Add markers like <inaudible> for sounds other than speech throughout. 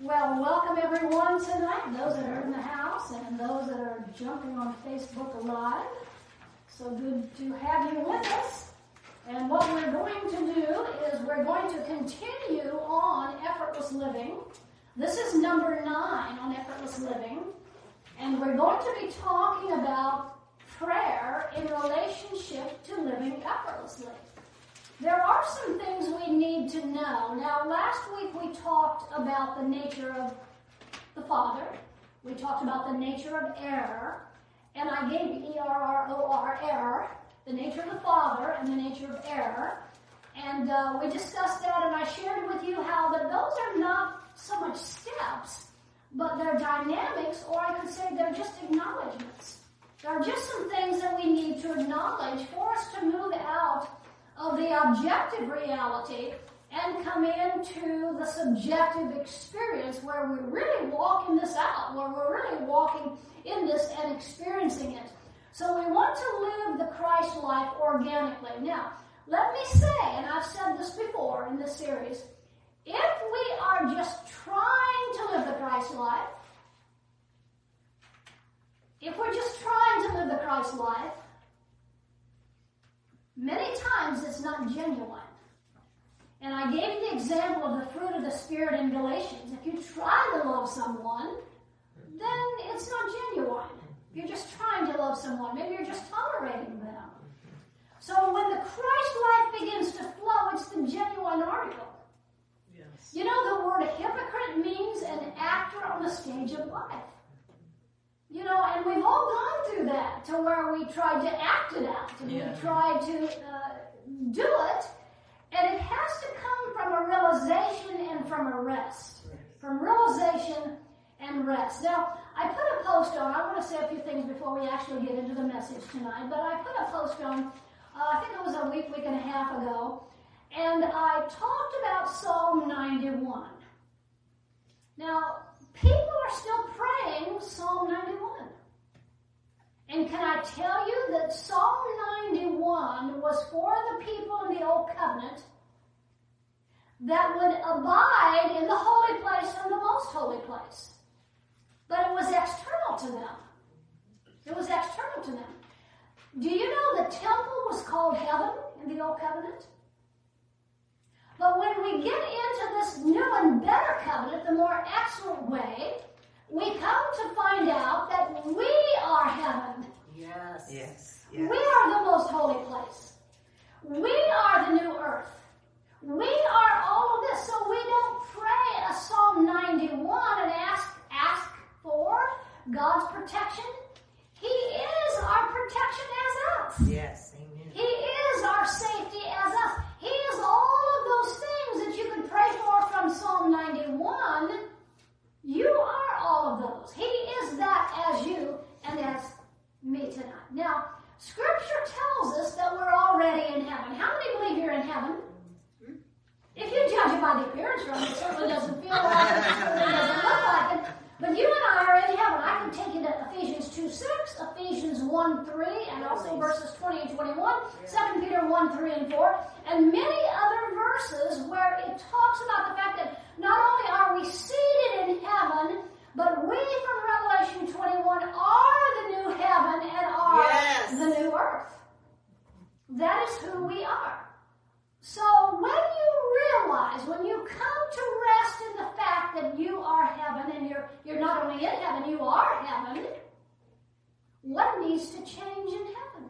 Well, welcome everyone tonight, those that are in the house and those that are jumping on Facebook Live. So good to have you with us. And what we're going to do is we're going to continue on effortless living. This is number nine on effortless living. And we're going to be talking about prayer in relationship to living effortlessly. There are some things we need to know. Now, last week we talked about the nature of the Father. We talked about the nature of error. And I gave E-R-R-O-R, error, the nature of the Father and the nature of error. And uh, we discussed that, and I shared with you how that those are not so much steps, but they're dynamics, or I could say they're just acknowledgments. There are just some things that we need to acknowledge for us to move out of the objective reality and come into the subjective experience where we're really walking this out, where we're really walking in this and experiencing it. So we want to live the Christ life organically. Now, let me say, and I've said this before in this series, if we are just trying to live the Christ life, if we're just trying to live the Christ life, many times it's not genuine. And I gave the example of the fruit of the Spirit in Galatians. If you try to love someone, then it's not genuine. You're just trying to love someone. Maybe you're just tolerating them. So when the Christ life begins to flow, it's the genuine article. Yes. You know, the word hypocrite means an actor on the stage of life. You know, and we've all gone through that to where we tried to act it out and yeah. we tried to uh, do it. And it has to come from a realization and from a rest. From realization and rest. Now, I put a post on, I want to say a few things before we actually get into the message tonight, but I put a post on, uh, I think it was a week, week and a half ago, and I talked about Psalm 91. Now, people are still praying Psalm 91. And can I tell you that Psalm 91 was for the people in the Old Covenant that would abide in the holy place and the most holy place. But it was external to them. It was external to them. Do you know the temple was called heaven in the Old Covenant? But when we get into this new and better covenant, the more excellent way, we come to find out that we are heaven. Yes. Yes. yes. We are the most holy place. We are the new earth. We are all of this. So we don't pray a Psalm 91 and ask, ask for God's protection. He is our protection as us. Yes, amen. He is our safety as us. Those things that you can pray for from Psalm 91. You are all of those. He is that as you and as me tonight. Now, Scripture tells us that we're already in heaven. How many believe you're in heaven? Hmm? If you judge it by the appearance it, it certainly doesn't feel like it, it certainly doesn't look like it. But you and I are in heaven. I can take you to Ephesians 2 6, Ephesians 1 3, and also verses 20 and 21, 2 Peter 1 3 and 4, and many other verses where it talks about the fact that not only are we seated in heaven, but we from Revelation 21 are the new heaven and are yes. the new earth. That is who we are. So when you realize, when you come to rest in the fact that you are heaven and you're, you're not only in heaven, you are heaven, what needs to change in heaven?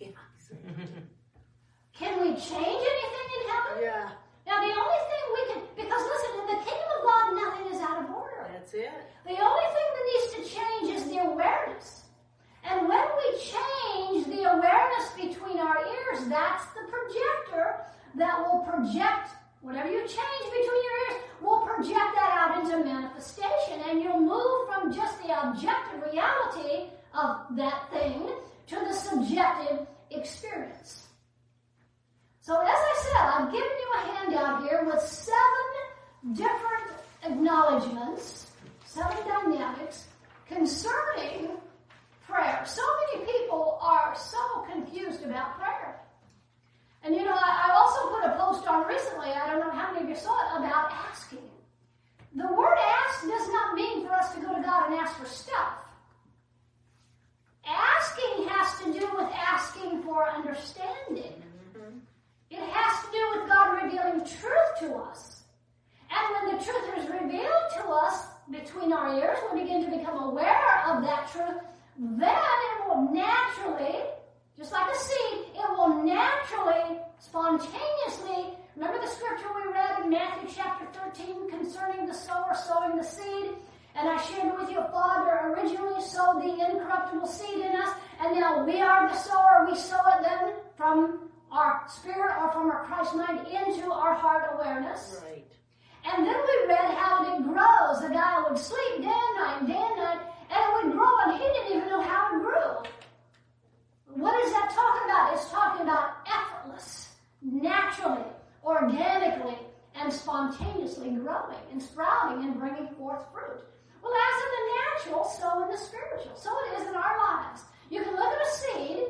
<laughs> can we change anything in heaven? Yeah. Now the only thing we can, because listen, in the kingdom of God, nothing is out of order. That's it. The only thing that needs to change is the awareness. And when we change the awareness between our ears, that's the projector that will project whatever you change between your ears will project that out into manifestation and you'll move from just the objective reality of that thing to the subjective experience. So as I said, I've given you a handout here with seven different acknowledgments, seven dynamics concerning prayer. So many people are so confused about prayer. And you know, I, I also put a post on recently, I don't know how many of you saw it, about asking. The word ask does not mean for us to go to God and ask for stuff. Asking has to do with asking for understanding. It has to do with God revealing truth to us. And when the truth is revealed to us between our ears, we begin to become aware of that truth, then it will naturally, just like a seed, it will naturally, spontaneously, remember the scripture we read in Matthew chapter 13 concerning the sower sowing the seed? And I shared with you, Father originally sowed the incorruptible seed in us, and now we are the sower. We sow it then from our spirit or from our Christ mind into our heart awareness. Right. And then we read how it grows. The guy would sleep day and night, day and night, and it would grow, and he didn't even know how it grew. What is that talking about? It's talking about effortless, naturally, organically, and spontaneously growing and sprouting and bringing forth fruit. Well, as in the natural, so in the spiritual. So it is in our lives. You can look at a seed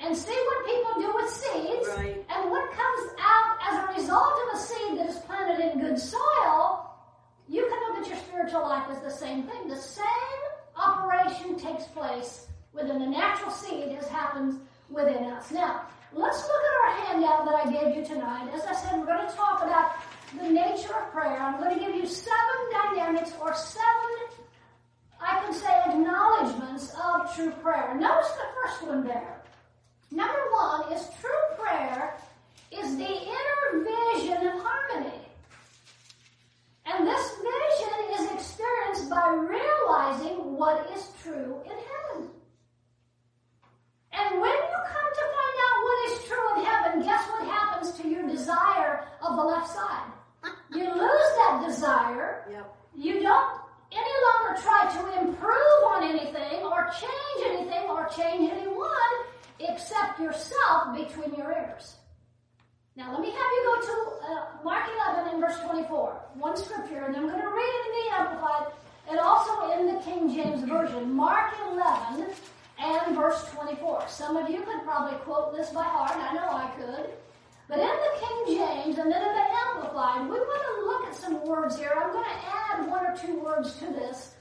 and see what people do with seeds, Right. and what comes out as a result of a seed that is planted in good soil. You can look at your spiritual life as the same thing. The same operation takes place within the natural seed as happens within us. Now, let's look at our handout that I gave you tonight. As I said, we're going to talk about the nature of prayer. I'm going to give you seven dynamics or seven, I can say, acknowledgments of true prayer. Notice the first one there. Number one is true prayer is the inner vision of harmony. And this vision is experienced by realizing what is true in heaven. And when you come to find out what is true in heaven, guess what happens to your desire of the left side? You lose that desire. Yep. You don't any longer try to improve on anything or change anything or change anyone except yourself between your ears. Now let me have you go to uh, Mark 11 and verse 24. One scripture, and I'm going to read it in the Amplified and also in the King James Version. Mark 11 and verse 24. Some of you could probably quote this by heart. I know I could. But in the King James and then in the Amplified, we want to look at some words here. I'm going to add one or two words to this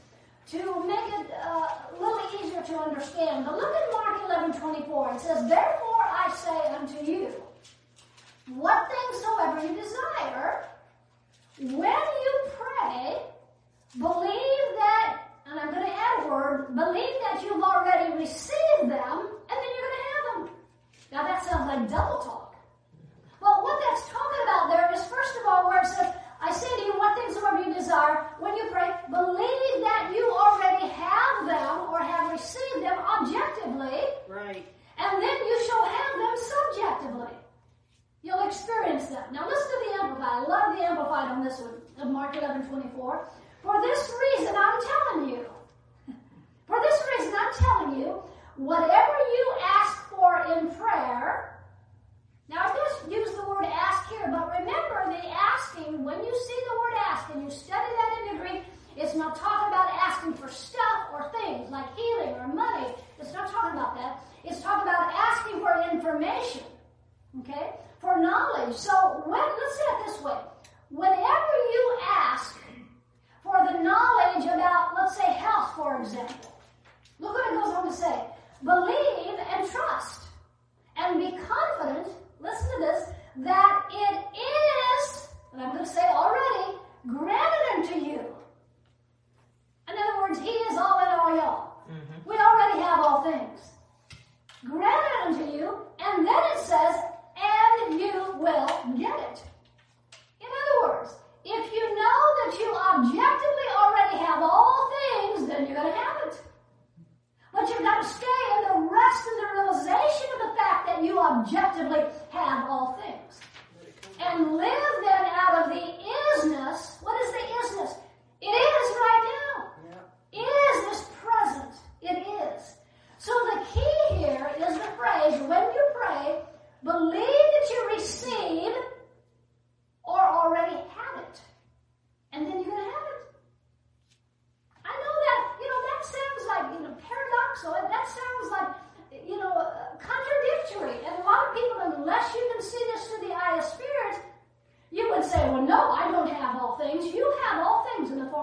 to make it uh, a little easier to understand. But look at Mark 11, 24. It says, Therefore I say unto you, what things soever you desire, when you pray, believe that, and I'm going to add a word, believe that you've already received them, and then you're going to have them. Now that sounds like double talk. Well, what that's talking about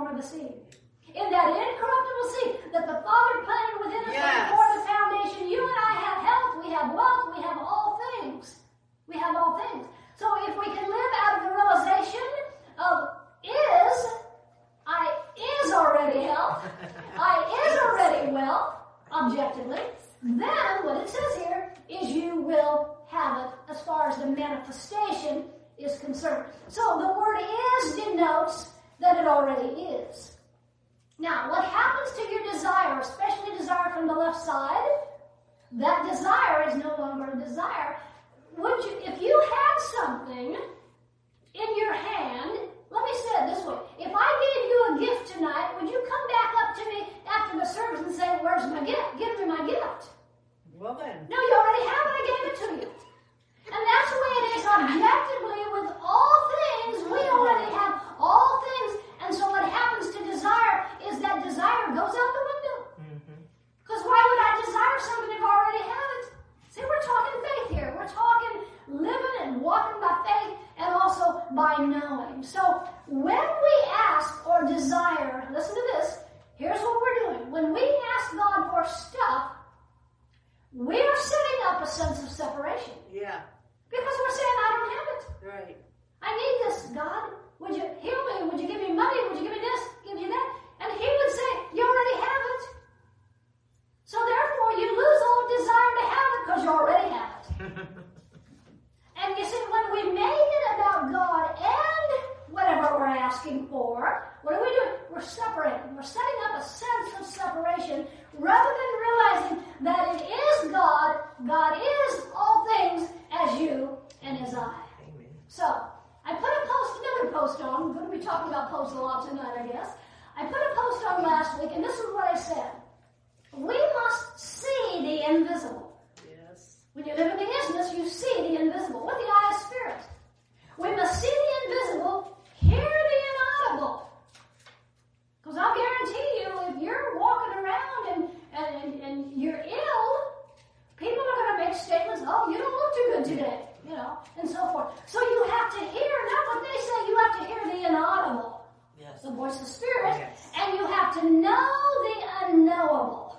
form of a seed. In that incorruptible seed that the Father planted within us Yes. before the foundation, you and I have health, we have wealth, we have all things. We have all things. So if we can live out of the realization of is, I is already health, <laughs> I is already wealth, objectively, then what it says here is you will have it as far as the manifestation is concerned. So the word is denotes that it already is. Now, what happens to your desire, especially desire from the left side? That desire is no longer a desire. Would you, if you had something in your hand, let me say it this way. If I gave you a gift tonight, would you come back up to me after the service and say, Where's my gift? Give me my gift. Well then. No, you already have it. I gave it to you. And that's the way it is objectively with all things. We already have all things. And so what happens to desire is that desire goes out the window. Mm-hmm. Because why would I desire something if I already have it? See, we're talking faith here. We're talking living and walking by faith and also by knowing. So when we ask or desire, listen to this. Here's what we're doing. When we ask God for stuff, we are setting up a sense of separation. Yeah. Because we're saying, I don't have it. Right. I need this, God. Would you heal me? Would you give me money? Would you give me this? Give you that? And he would say, You already have it. So therefore, you lose all desire to have it because you already have it. <laughs> and you see, when we make it about God and whatever we're asking for, what are we doing? We're separating. We're setting up a sense of separation rather than realizing that it is God. God is all things as you and as I. Amen. So, I put a post, on. I'm going to be talking about posts a lot tonight, I guess. I put a post on last week, and this is what I said. We must see the invisible. Yes. When you live in the isness, you see the invisible with the eye of spirit. We must see the invisible, hear the inaudible. Because I'll guarantee you, if you're walking around and, and, and, and you're ill, people are going to make statements, oh, you don't look too good today, you know, and so forth. So you have to hear, not what they say, you have to hear the inaudible, Yes. the voice of spirit, Yes. and you have to know the unknowable.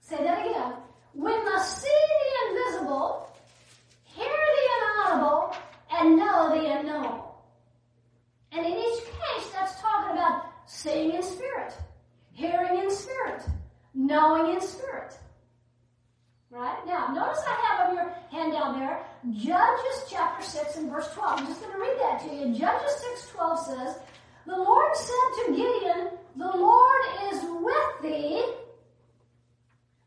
Say that again. We must see the invisible, hear the inaudible, and know the unknowable. And in each case, that's talking about seeing in spirit, hearing in spirit, knowing in spirit. Right? Now, notice I have on your hand down there Judges chapter 6 and verse 12. I'm just going to read that to you. Judges 6 12 says, The Lord said to Gideon, The Lord is with thee,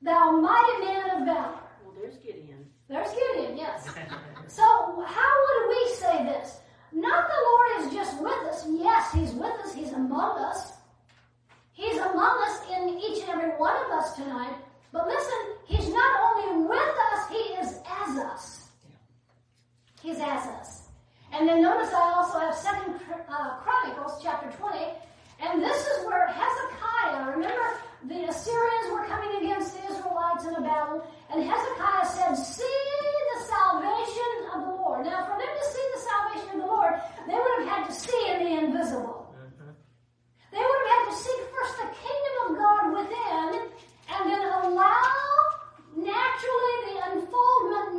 thou mighty man of valor. Well, there's Gideon. There's Gideon, yes. <laughs> So, how would we say this? Not the Lord is just with us. Yes, He's with us. He's among us. He's among us in each and every one of us tonight. But listen, He's not only with us, He is as us. He's as us. And then notice I also have Second uh, Chronicles chapter 20, and this is where Hezekiah, remember the Assyrians were coming against the Israelites in a battle, and Hezekiah said, See the salvation of the Lord. Now, for them to see the salvation of the Lord, they would have had to see in the invisible. Mm-hmm. They would have had to seek first the kingdom of God within, and then allow naturally the unfoldment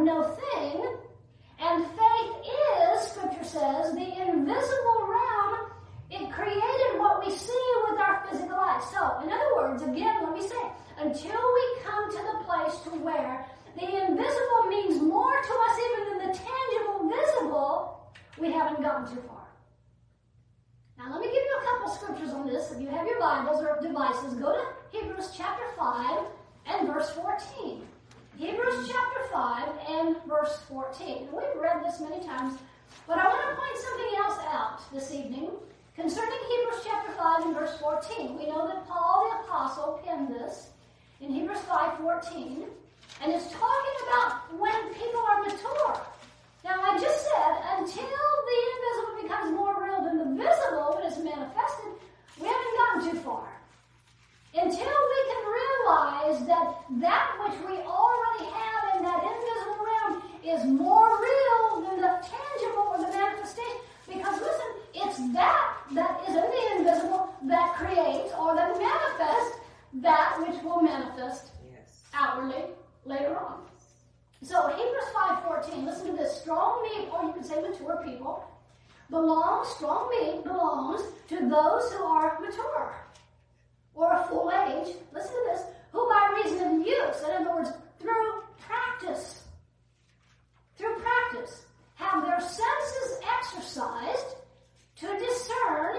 no thing. And faith is, Scripture says, the invisible realm. It created what we see with our physical eyes. So, in other words, words, again, let me say, until we come to the place to where the invisible means more to us even than the tangible visible, we haven't gone too far. Now, let me give you a couple scriptures on this. If you have your Bibles or devices, go to Hebrews chapter 5 and verse 14. Hebrews chapter 5 and verse 14. We've read this many times, but I want to point something else out this evening concerning Hebrews chapter 5 and verse 14. We know that Paul the apostle penned this in Hebrews 5:14, and it's talking about when people are mature. Now, I just said until the invisible becomes more real than the visible when it's manifested, we haven't gotten too far. Until we can realize that that which we already have in that invisible realm is more real than the tangible or the manifestation. Because listen, it's that that is in the invisible that creates or that manifests that which will manifest Yes. outwardly later on. So Hebrews 5:14, listen to this. Strong meat, or you could say mature people, belongs, strong meat belongs to those who are mature or a full age. Listen to this, who by reason of use, in other words, through practice, through practice, have their senses exercised to discern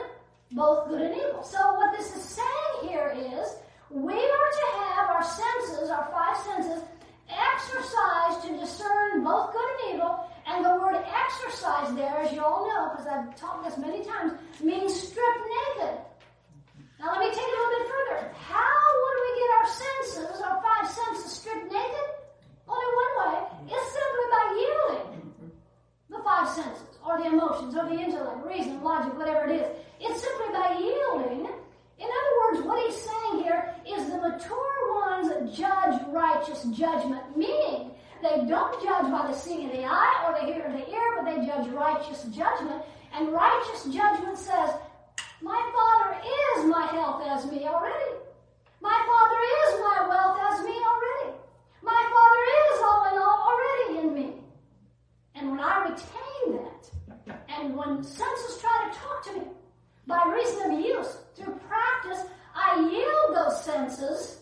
both good and evil. So what this is saying here is we are to have our senses, our five senses, exercised to discern both good and evil. And the word exercise there, as you all know, because I've taught this many times, means strip naked. Now let me take it a little bit further. How would we get our senses, our five senses, stripped naked? Only one way. It's simply by yielding the five senses, or the emotions, or the intellect, reason, logic, whatever it is. It's simply by yielding. In other words, what he's saying here is the mature ones judge righteous judgment, meaning they don't judge by the seeing of the eye or the hearing of the ear, but they judge righteous judgment. And righteous judgment says, my Father is my health as me already. My Father is my wealth as me already. My Father is all in all already in me. And when I retain that, and when senses try to talk to me, by reason of use, through practice, I yield those senses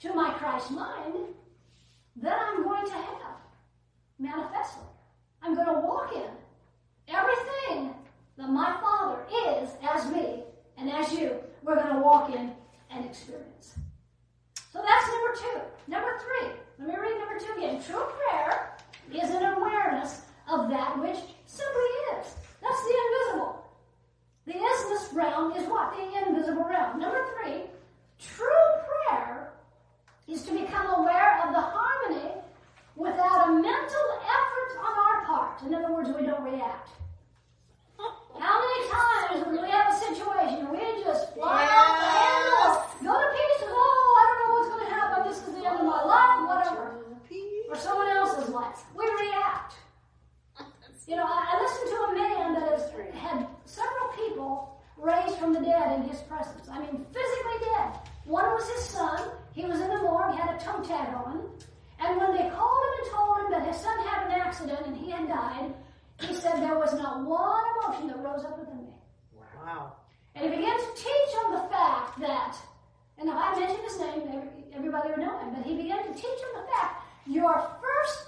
to my Christ mind, then I'm going to have manifestly. I'm going to walk in everything that my Father is as me and as you, we're going to walk in and experience. So that's number two. Number three, let me read number two again. True prayer is an awareness of that which simply is. That's the invisible. The isness realm is what? The invisible realm. Number three, true prayer is to become aware of the harmony without a mental effort on our part. In other words, we don't react. How many times when we have a situation we just fly off the handle, go to pieces, oh, I don't know what's going to happen, this is the end of my life, whatever. Or someone else's life. We react. <laughs> You know, I, I listened to a man that has had several people raised from the dead in his presence. I mean, physically dead. One was his son. He was in the morgue, had a toe tag on. And when they called him and told him that his son had an accident and he had died, he said there was not one emotion that rose up within me. Wow. And he began to teach on the fact that, and if I mention his name, every- everybody would know him, but he began to teach on the fact your first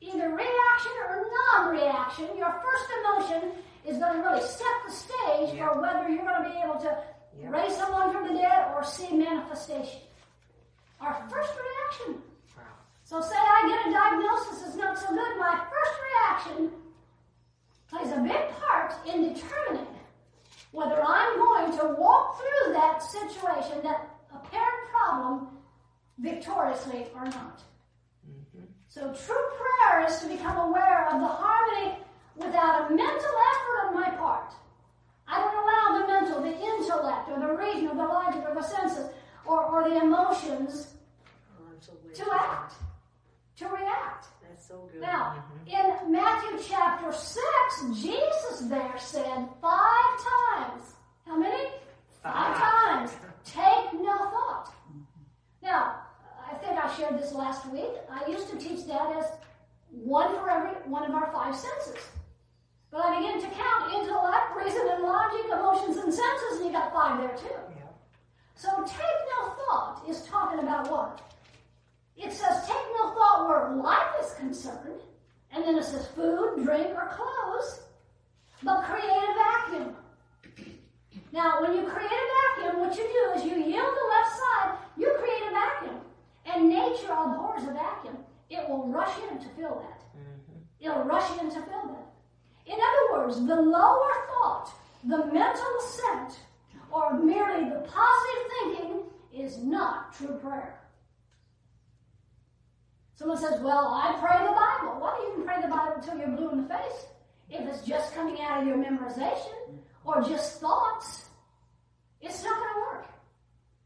either reaction or non-reaction, your first emotion is going to really set the stage for whether you're going to be able to raise someone from the dead or see manifestation. Our first reaction. Wow. So say I get a diagnosis that's not so good, my first reaction plays a big part in determining whether I'm going to walk through that situation, that apparent problem, victoriously or not. So true prayer is to become aware of the harmony without a mental effort on my part. I don't allow the mental, the intellect, or the reason, or the logic, or the senses, or, or the emotions to act, to react. So good. Now, Mhm. in Matthew chapter 6, Jesus there said five times. How many? Five Five. times. Take no thought. Now, I think I shared this last week. I used to teach that as one for every one of our five senses. But I began to count intellect, reason, and logic, emotions, and senses, and you got five there too. Yeah. So take no thought is talking about what? It says, take no thought where life is concerned. And then it says food, drink, or clothes, but create a vacuum. Now, when you create a vacuum, what you do is you yield the left side, you create a vacuum. And nature abhors a vacuum. It will rush in to fill that. Mm-hmm. It'll rush in to fill that. In other words, the lower thought, the mental assent, or merely the positive thinking is not true prayer. Someone says, Well, I pray the Bible. Why do you pray the Bible until you're blue in the face? If it's just coming out of your memorization or just thoughts, it's not going to work.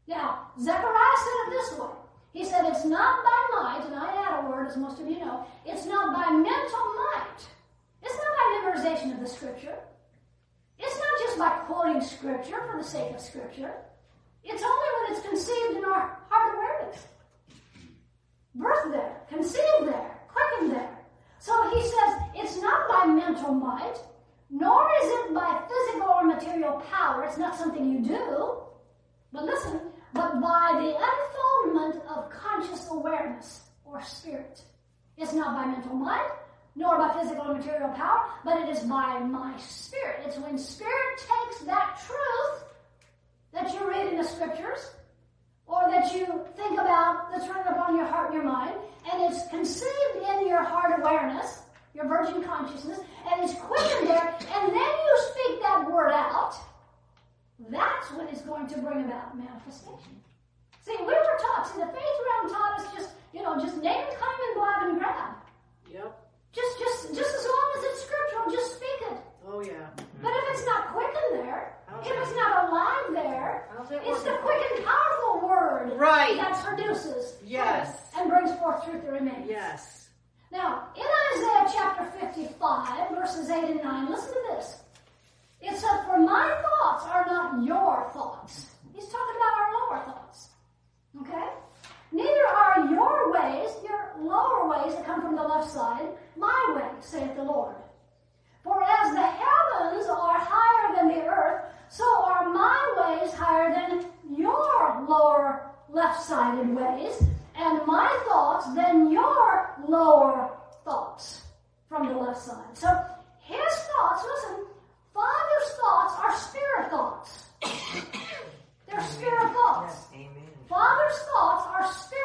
Now, Zechariah said it this way. He said, It's not by might, and I add a word, as most of you know, it's not by mental might. It's not by memorization of the scripture. It's not just by quoting scripture for the sake of scripture. It's only when it's conceived in our heart awareness birthed there, conceived there, quickened there. So he says it's not by mental might, nor is it by physical or material power. It's not something you do. But listen, but by the unfoldment of conscious awareness or spirit. It's not by mental might, nor by physical or material power, but it is by my spirit. It's when spirit takes that truth that you read in the scriptures or that you think about that's written upon your heart and your mind, and it's conceived in your heart awareness, your virgin consciousness, and it's quickened there, and then you speak that word out, that's when it's going to bring about manifestation. See, we were taught, see, the faith realm taught us just, you know, just name, claim, and blab and grab. Yep. Just, just, just as long as it's scriptural, just speak it. Oh yeah. But if it's not quickened there, if it's not alive there, it's the quick and powerful word Right. that produces Yes. and brings forth truth that remains. Yes. Now, in Isaiah chapter 55, verses 8 and 9, listen to this. It said, For my thoughts are not your thoughts. He's talking about our lower thoughts. Okay? Neither are your ways, your lower ways that come from the left side, my ways, saith the Lord. For as the heavens are higher than the earth, so are my ways higher than your lower left-sided ways, and my thoughts than your lower thoughts from the left side. So his thoughts, listen, Father's thoughts are spirit thoughts. <coughs> They're spirit thoughts. Father's thoughts are spirit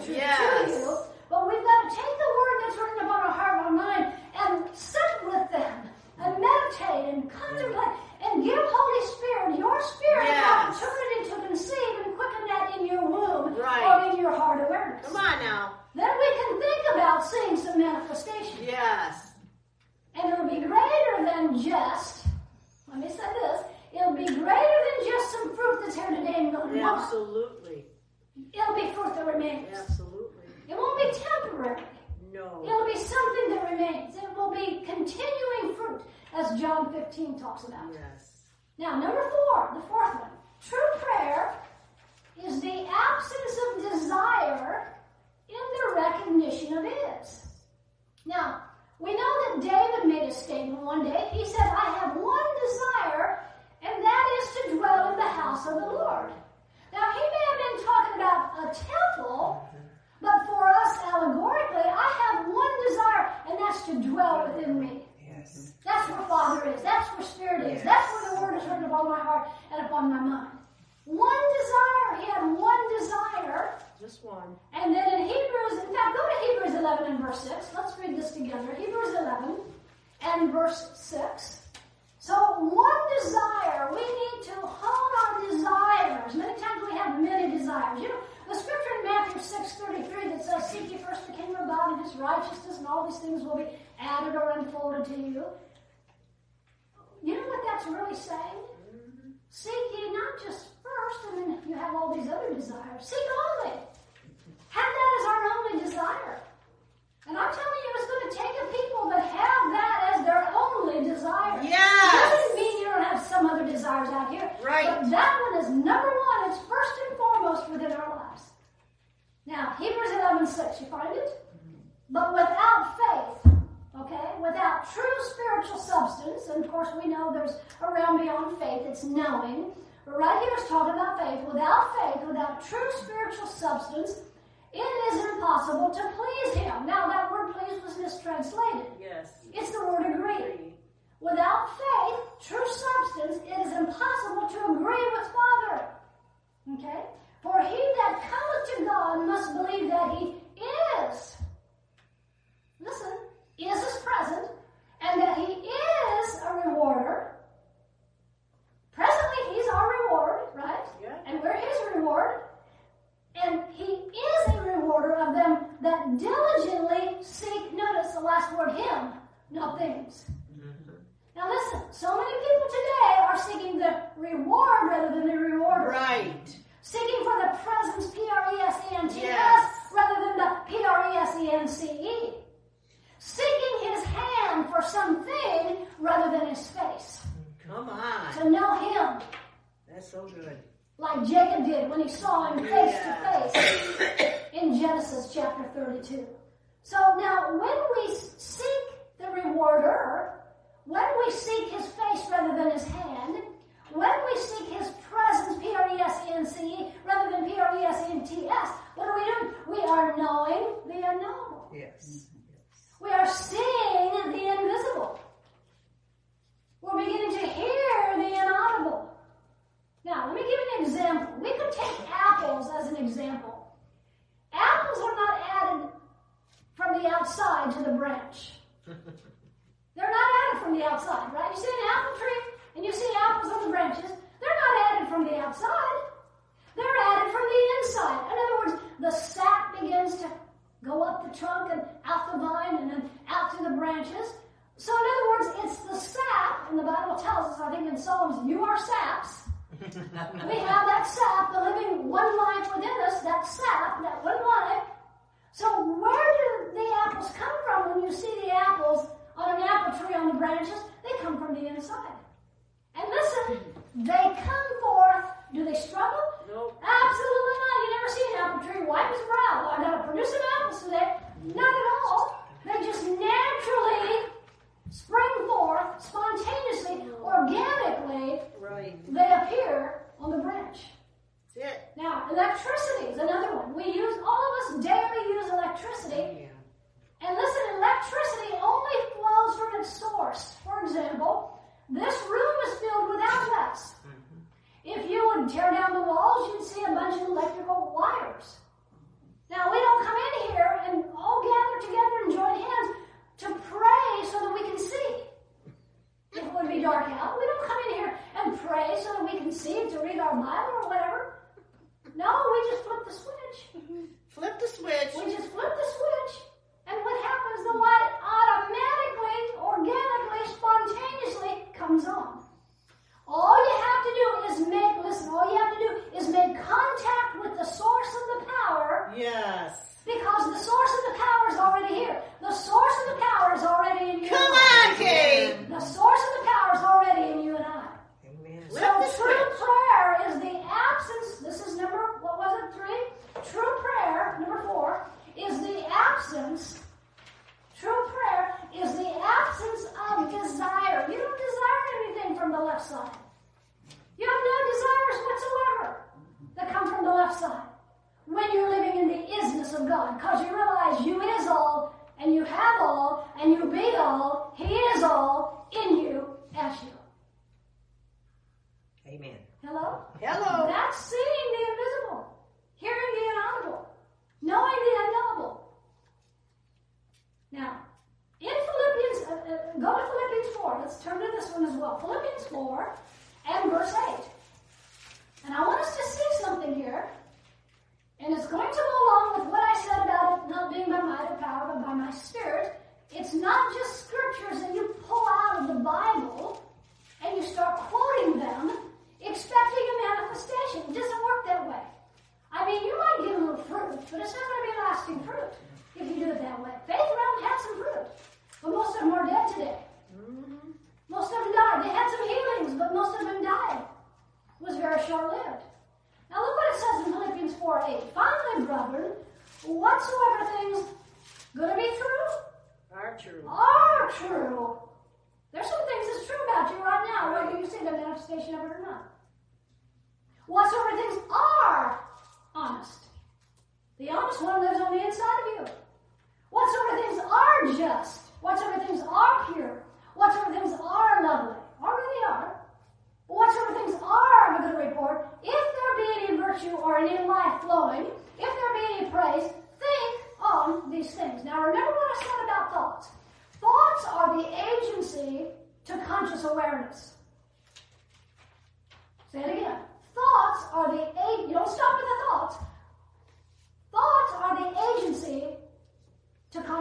Yes. But right here it's talking about faith. Without faith, without true spiritual substance, it is impossible to please Him. Now, that word please was mistranslated. Yes. It's the word agree. Agree. Without faith, true substance, it is impossible to agree with Father. Okay? For he that cometh to God must believe that he is. Listen, is is present, and that he is a rewarder. He's our reward, right? Yeah. And we're his reward. And he is a rewarder of them that diligently seek, notice the last word, him, not things. Mm-hmm. Now listen, so many people today are seeking the reward rather than the rewarder. Right. Seeking for the presence, P-R-E-S-E-N-T-S, Yes. rather than the P-R-E-S-E-N-C-E. Seeking his hand for something rather than his face. Come on. To know him, That's so good. like Jacob did when he saw him face Yeah. to face in Genesis chapter 32. So now, when we seek the rewarder, when we seek his face rather than his hand, when we seek his presence, P-R-E-S-E-N-C-E, rather than P-R-E-S-E-N-T-S, what are we doing? We are knowing the unknowable. Yes. We are seeing the invisible. We're beginning to hear the inaudible. Now, let me give you an example. We could take apples as an example. Apples are not added from the outside to the branch. <laughs> They're not added from the outside, right? You see an apple tree and you see apples on the branches. They're not added from the outside. They're added from the inside. In other words, the sap begins to go up the trunk and out the vine and then out to the branches. So in other words, it's the sap, and the Bible tells us, I think in Psalms, you are saps. We have that sap, the living one life within us, that sap, that one life. So where do the apples come from when you see the apples on an apple tree on the branches? They come from the inside. And listen, they come forth. Do they struggle? Nope. Absolutely not. You never see an apple tree wipe its brow. I gotta produce some apples today. Not at all. They just naturally spring forth, spontaneously, organically, Right. they appear on the branch. That's it. Now, electricity is another one. We use, all of us daily use electricity. Oh, yeah. And listen, electricity only flows from its source. For example, this room is filled with outlets. Mm-hmm. If you would tear down the walls, you'd see a bunch of electrical wires. Now, we don't come in here and all gather together and join hands to pray so that we can see. If it would be dark out, we don't come in here and pray so that we can see to read our Bible or whatever. No, we just flip the switch. Flip the switch. We just flip the switch, and what happens? The light automatically, organically, spontaneously comes on. All you have to do is make, listen, all you have to do is make contact with the source of the power, Yes. Because the source of the power is already here. The source of the power is already in you. Come on, Kate. The source of the power is already in you and I. Amen. So true prayer is the absence. This is number what was it? Three. True prayer. Number four.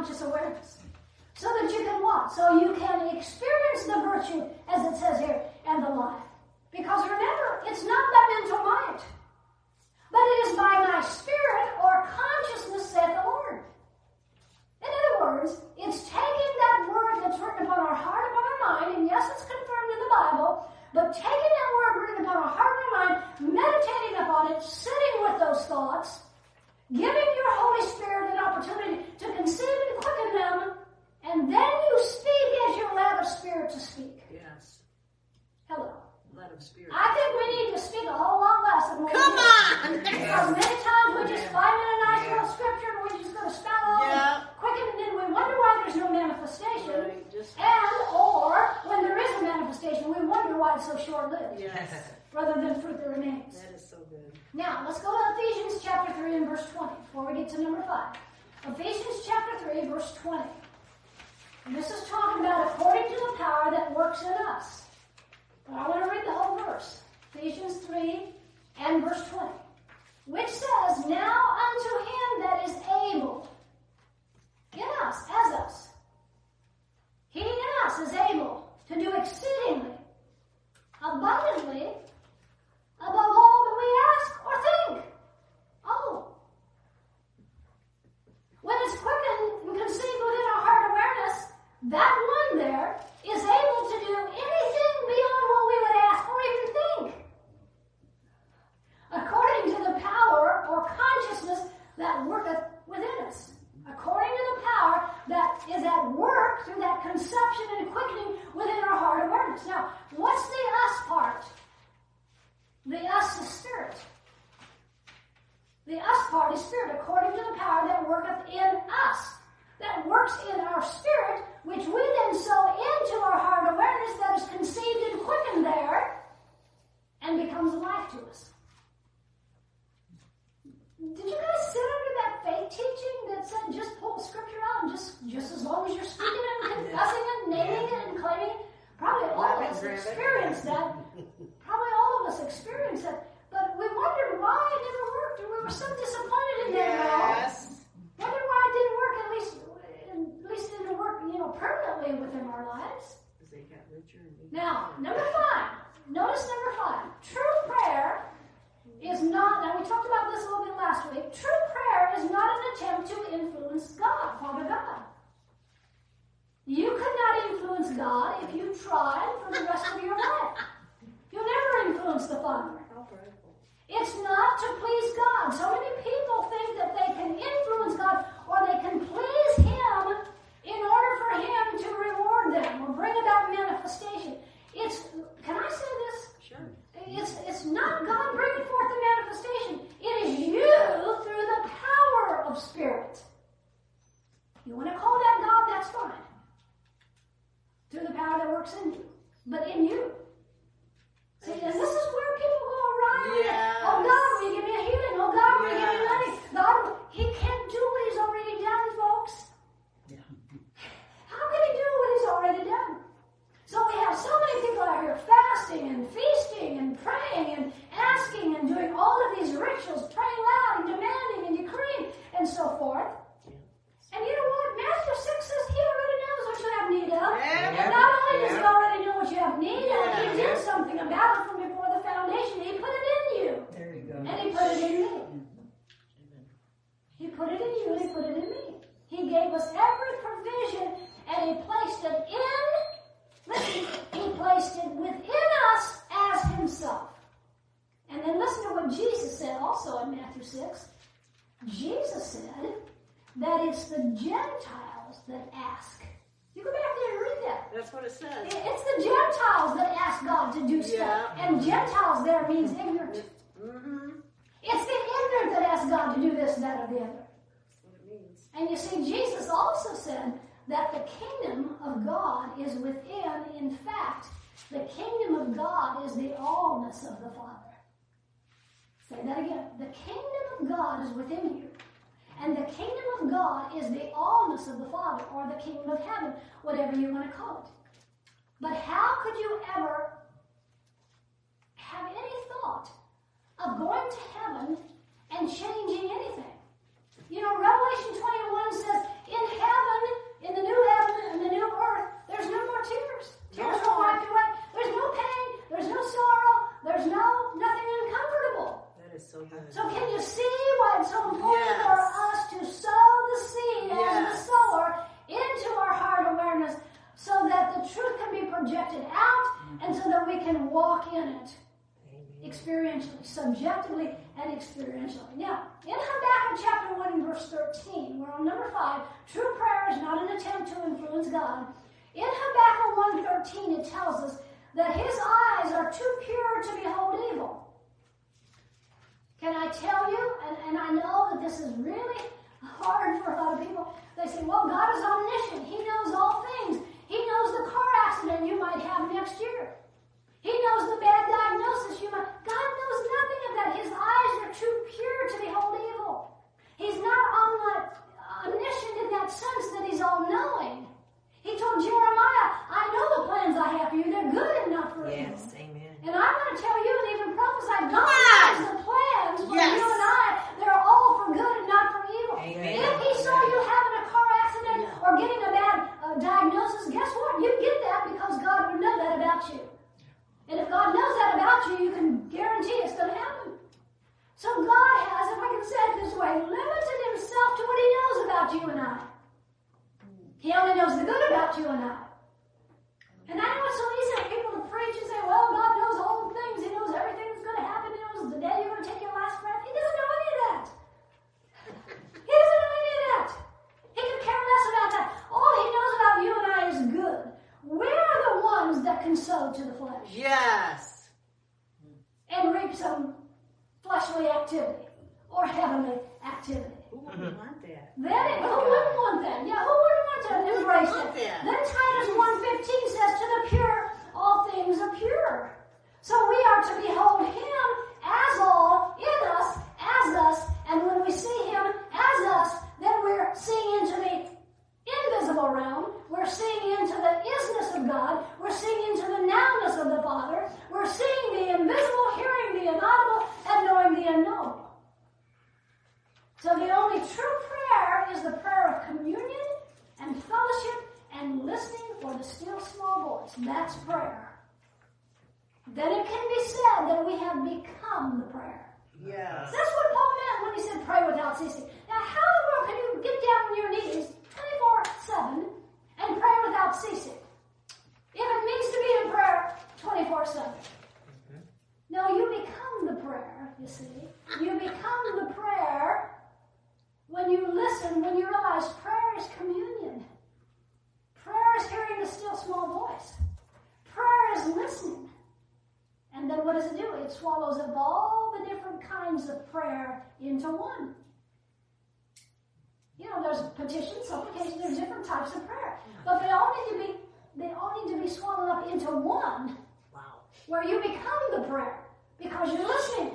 Conscious awareness. So that you can what? So you can experience the virtue, as it says here, and the life. Because remember, it's not by mental might, but it is by my spirit or consciousness, saith the Lord. In other words, it's taking that word that's written upon our heart, upon our mind, and yes, it's confirmed in the Bible, but taking that word written upon our heart and our mind, meditating upon it, sitting with those thoughts, giving your Holy Spirit an opportunity to conceive and quicken them, and then you speak as you allow the Spirit to speak. Yes. Hello. Let of spirit. I think we need to speak a whole lot less than we Come do. on! Because many times we just find in a nice little scripture and we just go to spout off Yeah. and then we wonder why there's no manifestation. Right, just- And or when there is a manifestation, we wonder why it's so short lived. Yes. <laughs> Rather than fruit that remains. That is so good. Now let's go to Ephesians chapter 3 and verse 20 before we get to number 5. Ephesians chapter 3, verse 20. And this is talking about according to the power that works in us. But I want to read the whole verse. Ephesians 3 and verse 20. Which says, Now unto him that is able, in us, as us, he in us is able to do exceedingly, abundantly, above all that we ask or think. Oh. When it's quickened and conceived within our heart awareness, that one there is able to do anything beyond what we would ask or even think. According to the power or consciousness that worketh within us. According to the power that is at work through that conception and quickening within our heart awareness. Now, what's the us part? The us is spirit. The us part is spirit, according to the power that worketh in us. That works in our spirit, which we then sow into our heart awareness that is conceived and quickened there and becomes life to us. Did you guys sit under that faith teaching that said just pull the scripture out and just just as long as you're speaking and <laughs> confessing and naming it and claiming? Probably all of us experienced that. <laughs> Probably all of us experienced that. But we wondered why it never worked, and we were so disappointed in that. now. Yes. Wondered why it didn't work. At least, at least it didn't work, you know, permanently within our lives. Because they got richer and richer. Now, number five. Notice number five. True prayer is not, now we talked about this a little bit last week. True prayer is not an attempt to influence God, Father God. You could not influence God if you tried for the rest of your life. You'll never influence the Father. It's not to please God. So many people think that they can influence God or they can please Him in order for Him to reward them or bring about manifestation. It's, can I say this? It's, it's not God bringing forth the manifestation. It is you through the power of Spirit. You want to call that God, that's fine. through the power that works in you, but in you. See, and this is where people go awry. Oh yes. Oh God, will you give me a healing? Oh God, will you give me money? God, He can't do what He's already done, folks. How can He do what He's already done? So we have so many people out here fasting and feasting and praying and asking and doing all of these rituals, praying loud and demanding and decreeing and so forth. And you know what? Matthew 6 says he already knows what you have need of. Yeah. And not only does he already know what you have need of, he Yeah. did something about it from before the foundation. He put it in you. There you go. And he put it in me. He put it in you and he put it in me. He gave us every provision and he placed it in, listen, he placed it within us as himself. And then listen to what Jesus said also in Matthew 6. Jesus said that it's the Gentiles that ask. You go back there and read that. That's what it says. It's the Gentiles that ask God to do stuff. Yeah. And Gentiles there means ignorant. Mm-hmm. It's the ignorant that ask God to do this, that, or the other. That's what it means. And you see, Jesus also said that the kingdom of God is within. In fact, the kingdom of God is the allness of the Father. Say that again. The kingdom of God is within you. And the kingdom of God is the allness of the Father, or the kingdom of heaven, whatever you want to call it. But how could you ever have any thought of going to heaven and changing anything? You know, Revelation 21 says, in heaven, in the new heaven and the new earth, there's no more tears. Tears No are more. wiped away. There's no pain. There's no sorrow. There's no, nothing uncomfortable. That is so good. So can you see why it's so important Yes. for us to sow the seed as the sower into our heart awareness so that the truth can be projected out and so that we can walk in it. Experientially, subjectively, and experientially. Now, in Habakkuk chapter 1 and verse 13, we're on number 5, true prayer is not an attempt to influence God. In Habakkuk 1.13, it tells us that his eyes are too pure to behold evil. Can I tell you, and, and I know that this is really hard for a lot of people, they say, well, God is omniscient. He knows all things. He knows the car accident you might have next year. He knows the bad diagnosis you might. God knows nothing that. His prayer, you see. You become the prayer when you listen, when you realize prayer is communion. Prayer is hearing the still small voice. Prayer is listening. And then what does it do? It swallows up all the different kinds of prayer into one. You know, there's petition, supplication, there's different types of prayer. But they all need to be they all need to be swallowed up into one. Wow. where you become the prayer because you're listening,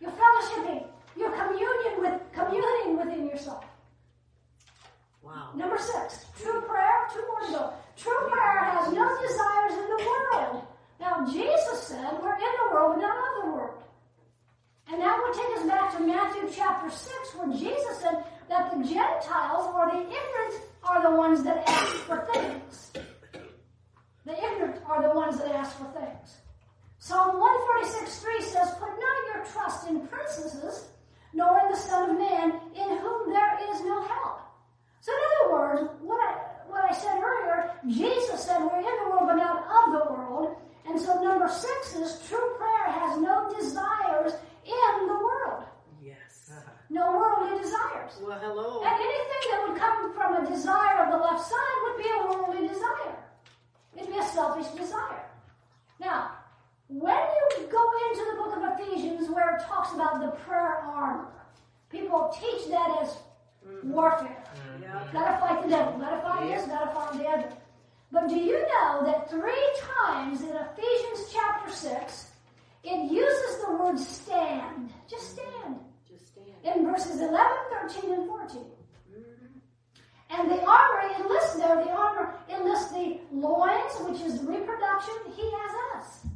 you're fellowshipping, you're communion with communing within yourself. Wow. Number six, true prayer, two more to go. True prayer has no desires in the world. Now, Jesus said we're in the world, but not of the world. And that would take us back to Matthew chapter 6, where Jesus said that the Gentiles or the ignorant are the ones that ask for things. The ignorant are the ones that ask for things. Psalm 146 3 says, Put not your trust in princesses, nor in the Son of Man, in whom there is no help. So, in other words, what I, what I said earlier, Jesus said we're in the world but not of the world. And so, number six is true prayer has no desires in the world, Yes. no worldly desires. Well, hello. And anything that would come from a desire of the left side would be a worldly desire. It'd be a selfish desire. Now, when you go into the book of Ephesians where it talks about the prayer armor, people teach that as mm-hmm. warfare. Mm-hmm. Yeah. Gotta fight the devil, gotta fight this, gotta fight the other. But do you know that three times in Ephesians chapter 6, it uses the word stand. Just stand. Just stand. In verses 11, 13, and 14. Mm-hmm. And the armor enlists there, the armor enlists the loins, which is reproduction, he has us.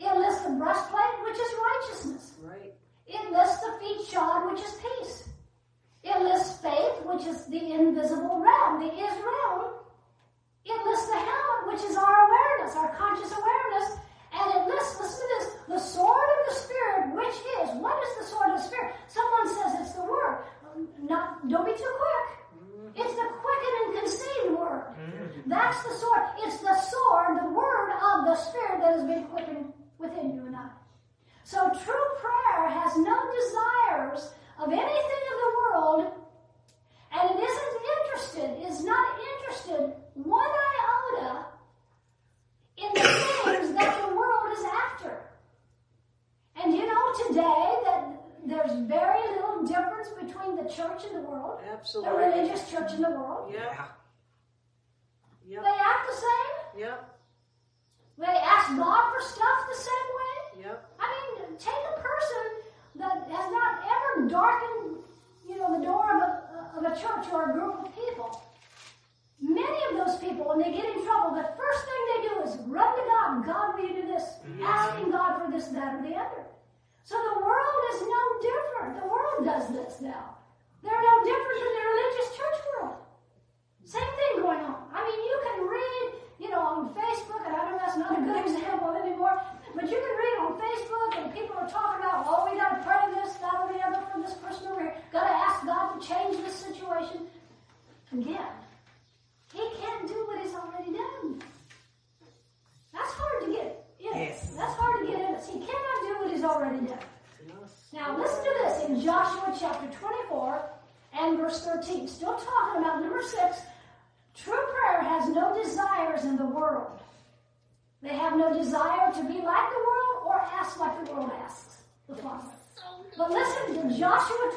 It lists the breastplate, which is righteousness. Right. It lists the feet shod, which is peace. It lists faith, which is the invisible realm, the is realm. It lists the helmet, which is our awareness, our conscious awareness. And it lists, listen to this, the sword of the Spirit, which is, what is the sword of the Spirit? Someone says it's the word. Not, don't be too quick. Mm-hmm. It's the quickened and conceived word. Mm-hmm. That's the sword. It's the sword, the word of the Spirit that has been quickened within you and I. So true prayer has no desires of anything of the world, and it isn't interested, is not interested one iota in the things that the world is after. And you know today that there's very little difference between the church and the world, Absolutely. the religious church and the world. Yeah. Yep. They act the same. Yep. They ask God for stuff the same way. Yep. I mean, take a person that has not ever darkened, you know, the door of a, of a church or a group of people. Many of those people, when they get in trouble, the first thing they do is run to God. God, will you do this? Mm-hmm. Asking God for this, that, or the other. So the world is no different. The world does this now. They're no different than the religious church world. Same thing going on. I mean, you can read, you know, on Facebook, and I don't know that's not a good example anymore, but you can read on Facebook, and people are talking about, oh, we got to pray this, that, or the other for this person over here. Got to ask God to change this situation. Again, He can't do what He's already done. That's hard to get in. Yes. That's hard to get in. He cannot do what He's already done. Yes. Now listen to this in Joshua chapter 24 and verse 13. Still talking about number six. True prayer has no desires in the world. They have no desire to be like the world or ask like the world asks the Father. But listen to Joshua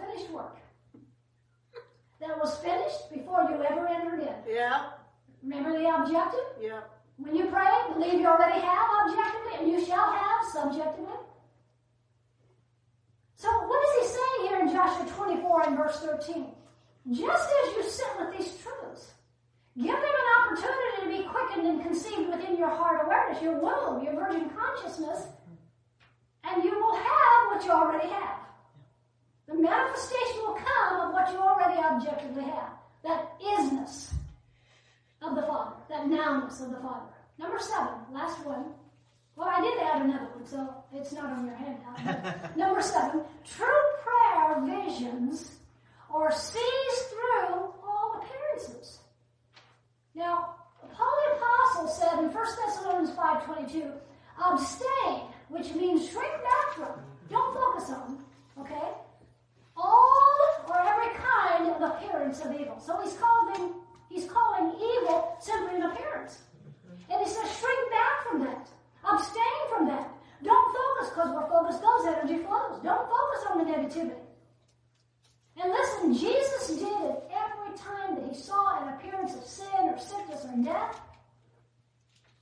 finished work that was finished before you ever entered in. Yeah. Remember the objective? Yeah. When you pray, believe you already have objectively, and you shall have subjectively. So, what is he saying here in Joshua 24 and verse 13? Just as you sit with these truths, give them an opportunity to be quickened and conceived within your heart awareness, your womb, your virgin consciousness, and you will have what you already have. The manifestation will come of what you already objectively have. That isness of the Father, that nowness of the Father. Number seven, last one. Well, I did add another one, so it's not on your handout. <laughs> Number seven, true prayer visions or sees through all appearances. Now, Paul the Apostle said in 1 Thessalonians 5.22, abstain, which means shrink back from, don't focus on, okay? All or every kind of appearance of evil. So he's calling he's calling evil simply an appearance. And he says shrink back from that. Abstain from that. Don't focus because where focus goes, energy flows. Don't focus on the negativity. And listen, Jesus did it every time that he saw an appearance of sin or sickness or death.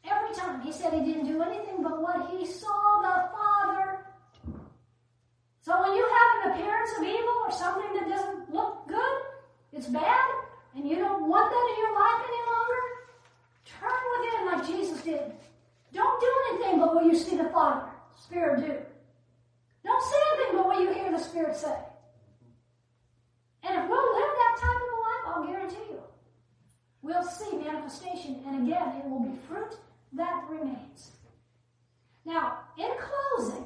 Every time. He said he didn't do anything but what he saw the Father. So when you have an appearance of evil or something that doesn't look good, it's bad, and you don't want that in your life any longer, turn within like Jesus did. Don't do anything but what you see the Father, Spirit do. Don't say anything but what you hear the Spirit say. And if we'll live that type of a life, I'll guarantee you, we'll see manifestation, and again, it will be fruit that remains. Now, in closing,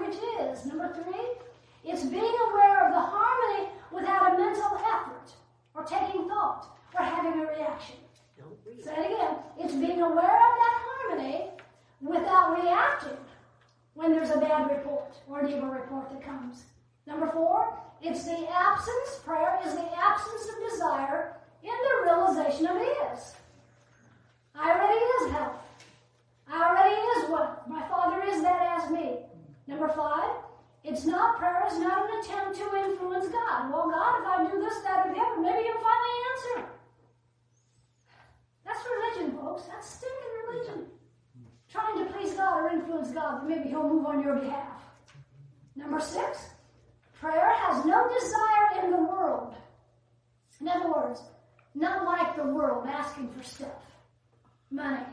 which is. Number three, it's being aware of the harmony without a mental effort or taking thought or having a reaction. Say it again. It's being aware of that harmony without reacting when there's a bad report or an evil report that comes. Number four, it's the absence, prayer is the absence of desire in the realization of is. I already is health. I already is what? My Father is that as me. Number five, It's not, prayer is not an attempt to influence God. Well, God, if I do this, that, or the other, maybe you'll finally answer. That's religion, folks. That's stinking religion. Trying to please God or influence God, maybe He'll move on your behalf. Number six, prayer has no desire in the world. In other words, not like the world asking for stuff money,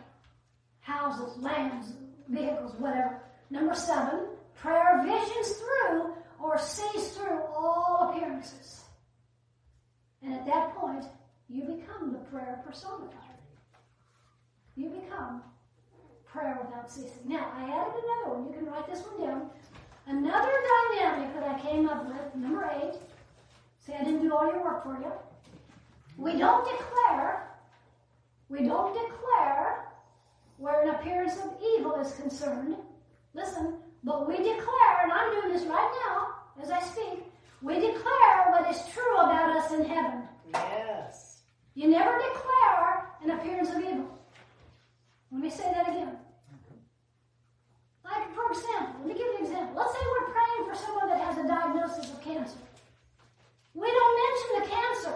houses, lands, vehicles, whatever. Number seven, prayer visions through or sees through all appearances. And at that point, you become the prayer personified. You become prayer without ceasing. Now, I added another one. You can write this one down. Another dynamic that I came up with, number eight. See, I didn't do all your work for you. We don't declare, we don't declare where an appearance of evil is concerned. Listen, but we declare, and I'm doing this right now as I speak, we declare what is true about us in heaven. Yes. You never declare an appearance of evil. Let me say that again. Like, for example, let me give you an example. Let's say we're praying for someone that has a diagnosis of cancer. We don't mention the cancer.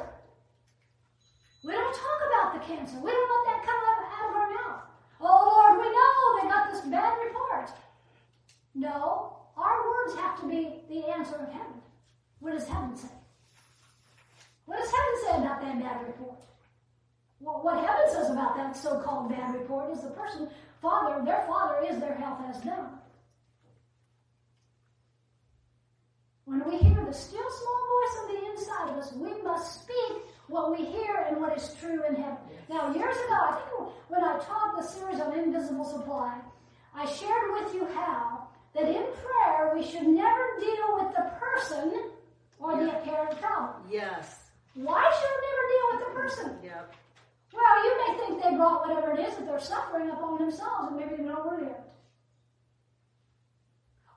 We don't talk about the cancer. We don't let that come out of our mouth. Oh Lord, we know they got this bad report. No, our words have to be the answer of heaven. What does heaven say? What does heaven say about that bad report? Well, what heaven says about that so-called bad report is the person, father, their father is their health has done. When we hear the still small voice of the inside of us, we must speak what we hear and what is true in heaven. Now, years ago, I think when I taught the series on invisible supply, I shared with you how that in prayer we should never deal with the person or the apparent problem. Yes. Why should we never deal with the person? Yep. Well, you may think they brought whatever it is that they're suffering upon themselves, and maybe they're not worthy of it.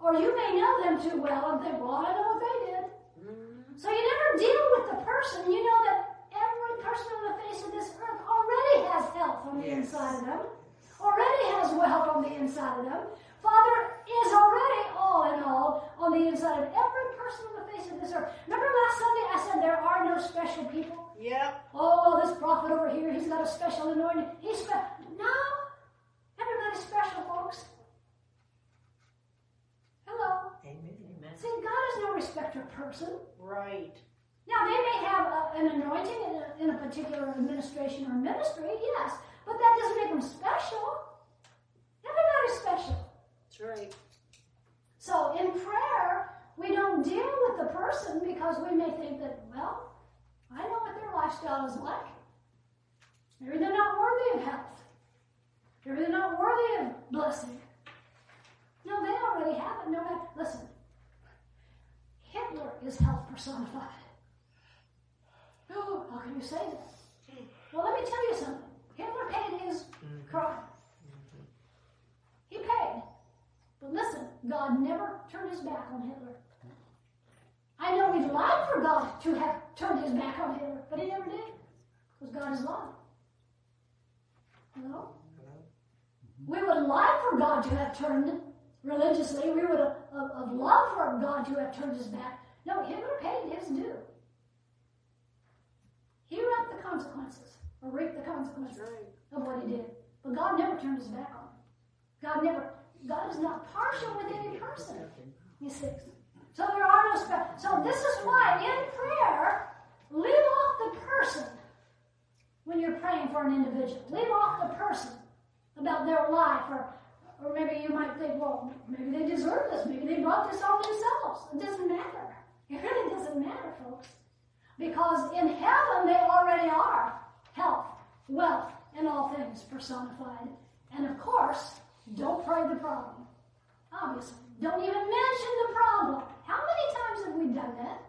Or you may know them too well and think, well, I know what they did. Mm-hmm. So you never deal with the person. You know that every person on the face of this earth already has health on the Yes. inside of them, already has wealth on the inside of them. Father is already all in all on the inside of every person on the face of this earth. Remember last Sunday I said there are no special people? Yep. Oh, this prophet over here, he's got a special anointing. He's special. No, everybody's special, folks. Hello. Amen. Amen. See, God is no respecter of person. Right. Now, they may have a, an anointing in a, in a particular administration or ministry, yes, but that doesn't make them special. Everybody's special. That's right. So, in prayer, we don't deal with the person because we may think that, well, I know what their lifestyle is like. Maybe they're not worthy of health. Maybe they're not worthy of blessing. No, they already have it. No matter. Listen, Hitler is health personified. <gasps> Oh, how can you say that? Well, let me tell you something. Hitler paid his mm-hmm. crime. He paid. But listen, God never turned his back on Hitler. I know we'd like for God to have turned his back on Hitler, but he never did. Because God is love. Know? We would like for God to have turned religiously, we would uh, have, have, have loved for God to have turned his back. No, Hitler paid his due. He reaped the consequences, or reaped the consequences right. of what he did. But God never turned his back on him. God never, God is not partial with any person. You see. So there are no special. So this is why in prayer, leave off the person when you're praying for an individual. Leave off the person about their life, or or maybe you might think, well, maybe they deserve this. Maybe they brought this on themselves. It doesn't matter. It really doesn't matter, folks. Because in heaven they already are wealth, and all things personified. And of course, don't pray the problem. Obviously. Don't even mention the problem. How many times have we done that?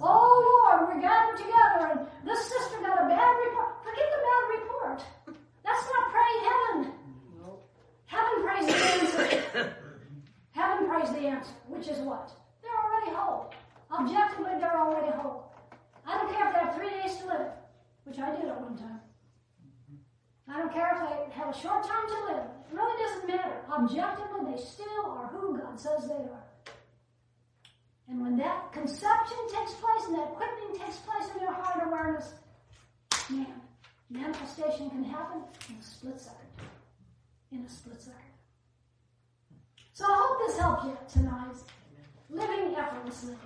Oh Lord, we're gathered together and this sister got a bad report. Forget the bad report. That's not praying heaven. Nope. Heaven prays the answer. Heaven prays the answer, which is what? They're already whole. Objectively, they're already whole. I don't care if they have three days to live, which I did at one time. I don't care if they have a short time to live. It really doesn't matter. Objectively, they still are who God says they are. And when that conception takes place and that quickening takes place in your heart awareness, man, manifestation can happen in a split second. In a split second. So I hope this helped you tonight. Living effortlessly.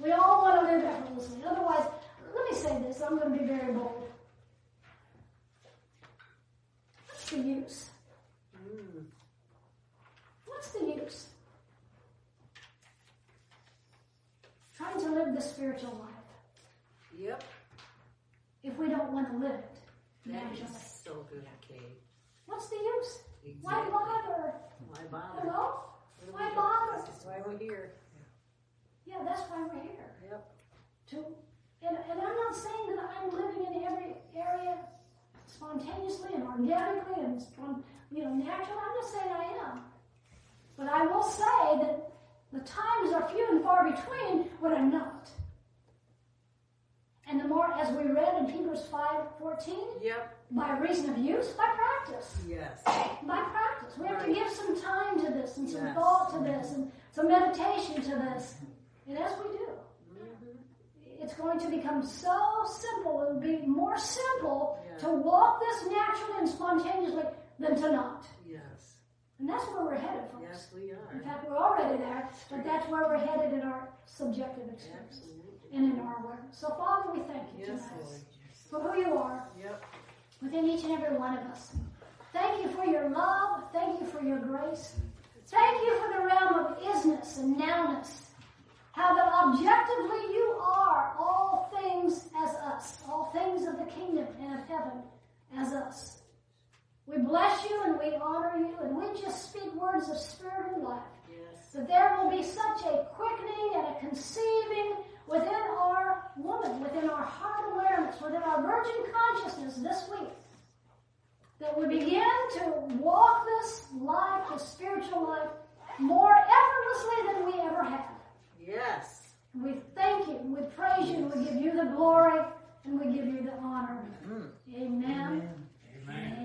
We all want to live effortlessly. Otherwise, let me say this. I'm going to be very bold. What's the use? Mm. What's the use? Trying to live the spiritual life Yep. if we don't want to live it That naturally. is so good, Kay. What's the use? Why Exactly. bother? Why bother? Hello? Why bother? is why we're here. Yeah, that's why we're here. Yep. To, and, and I'm not saying that I'm living in every area spontaneously and organically and you know naturally. I'm not saying I am, but I will say that the times are few and far between when I'm not. And the more, as we read in Hebrews five fourteen, Yep. by reason of use, by practice. Yes. By practice. We have to give some time to this and some Yes. thought to this and some meditation to this. And as we do, Mhm. it's going to become so simple and be more simple Yeah. to walk this naturally and spontaneously than to not. Yes. And that's where we're headed, folks. Yes, we are. In fact, we're already there, but that's where we're headed in our subjective experience Absolutely. and in our awareness. So, Father, we thank you Yes, tonight Lord. for who you are Yep. within each and every one of us. Thank you for your love. Thank you for your grace. Thank you for the realm of isness and nowness. How that objectively you are all things as us, all things of the kingdom and of heaven as us. We bless you and we honor you and we just speak words of spirit and life. Yes. That there will be such a quickening and a conceiving within our woman, within our heart awareness, within our virgin consciousness this week. That we begin to walk this life, this spiritual life, more effortlessly than we ever have. Yes. We thank you, we praise you, we give you the glory, and we give you the honor. Mm-hmm. Amen. Amen. Amen.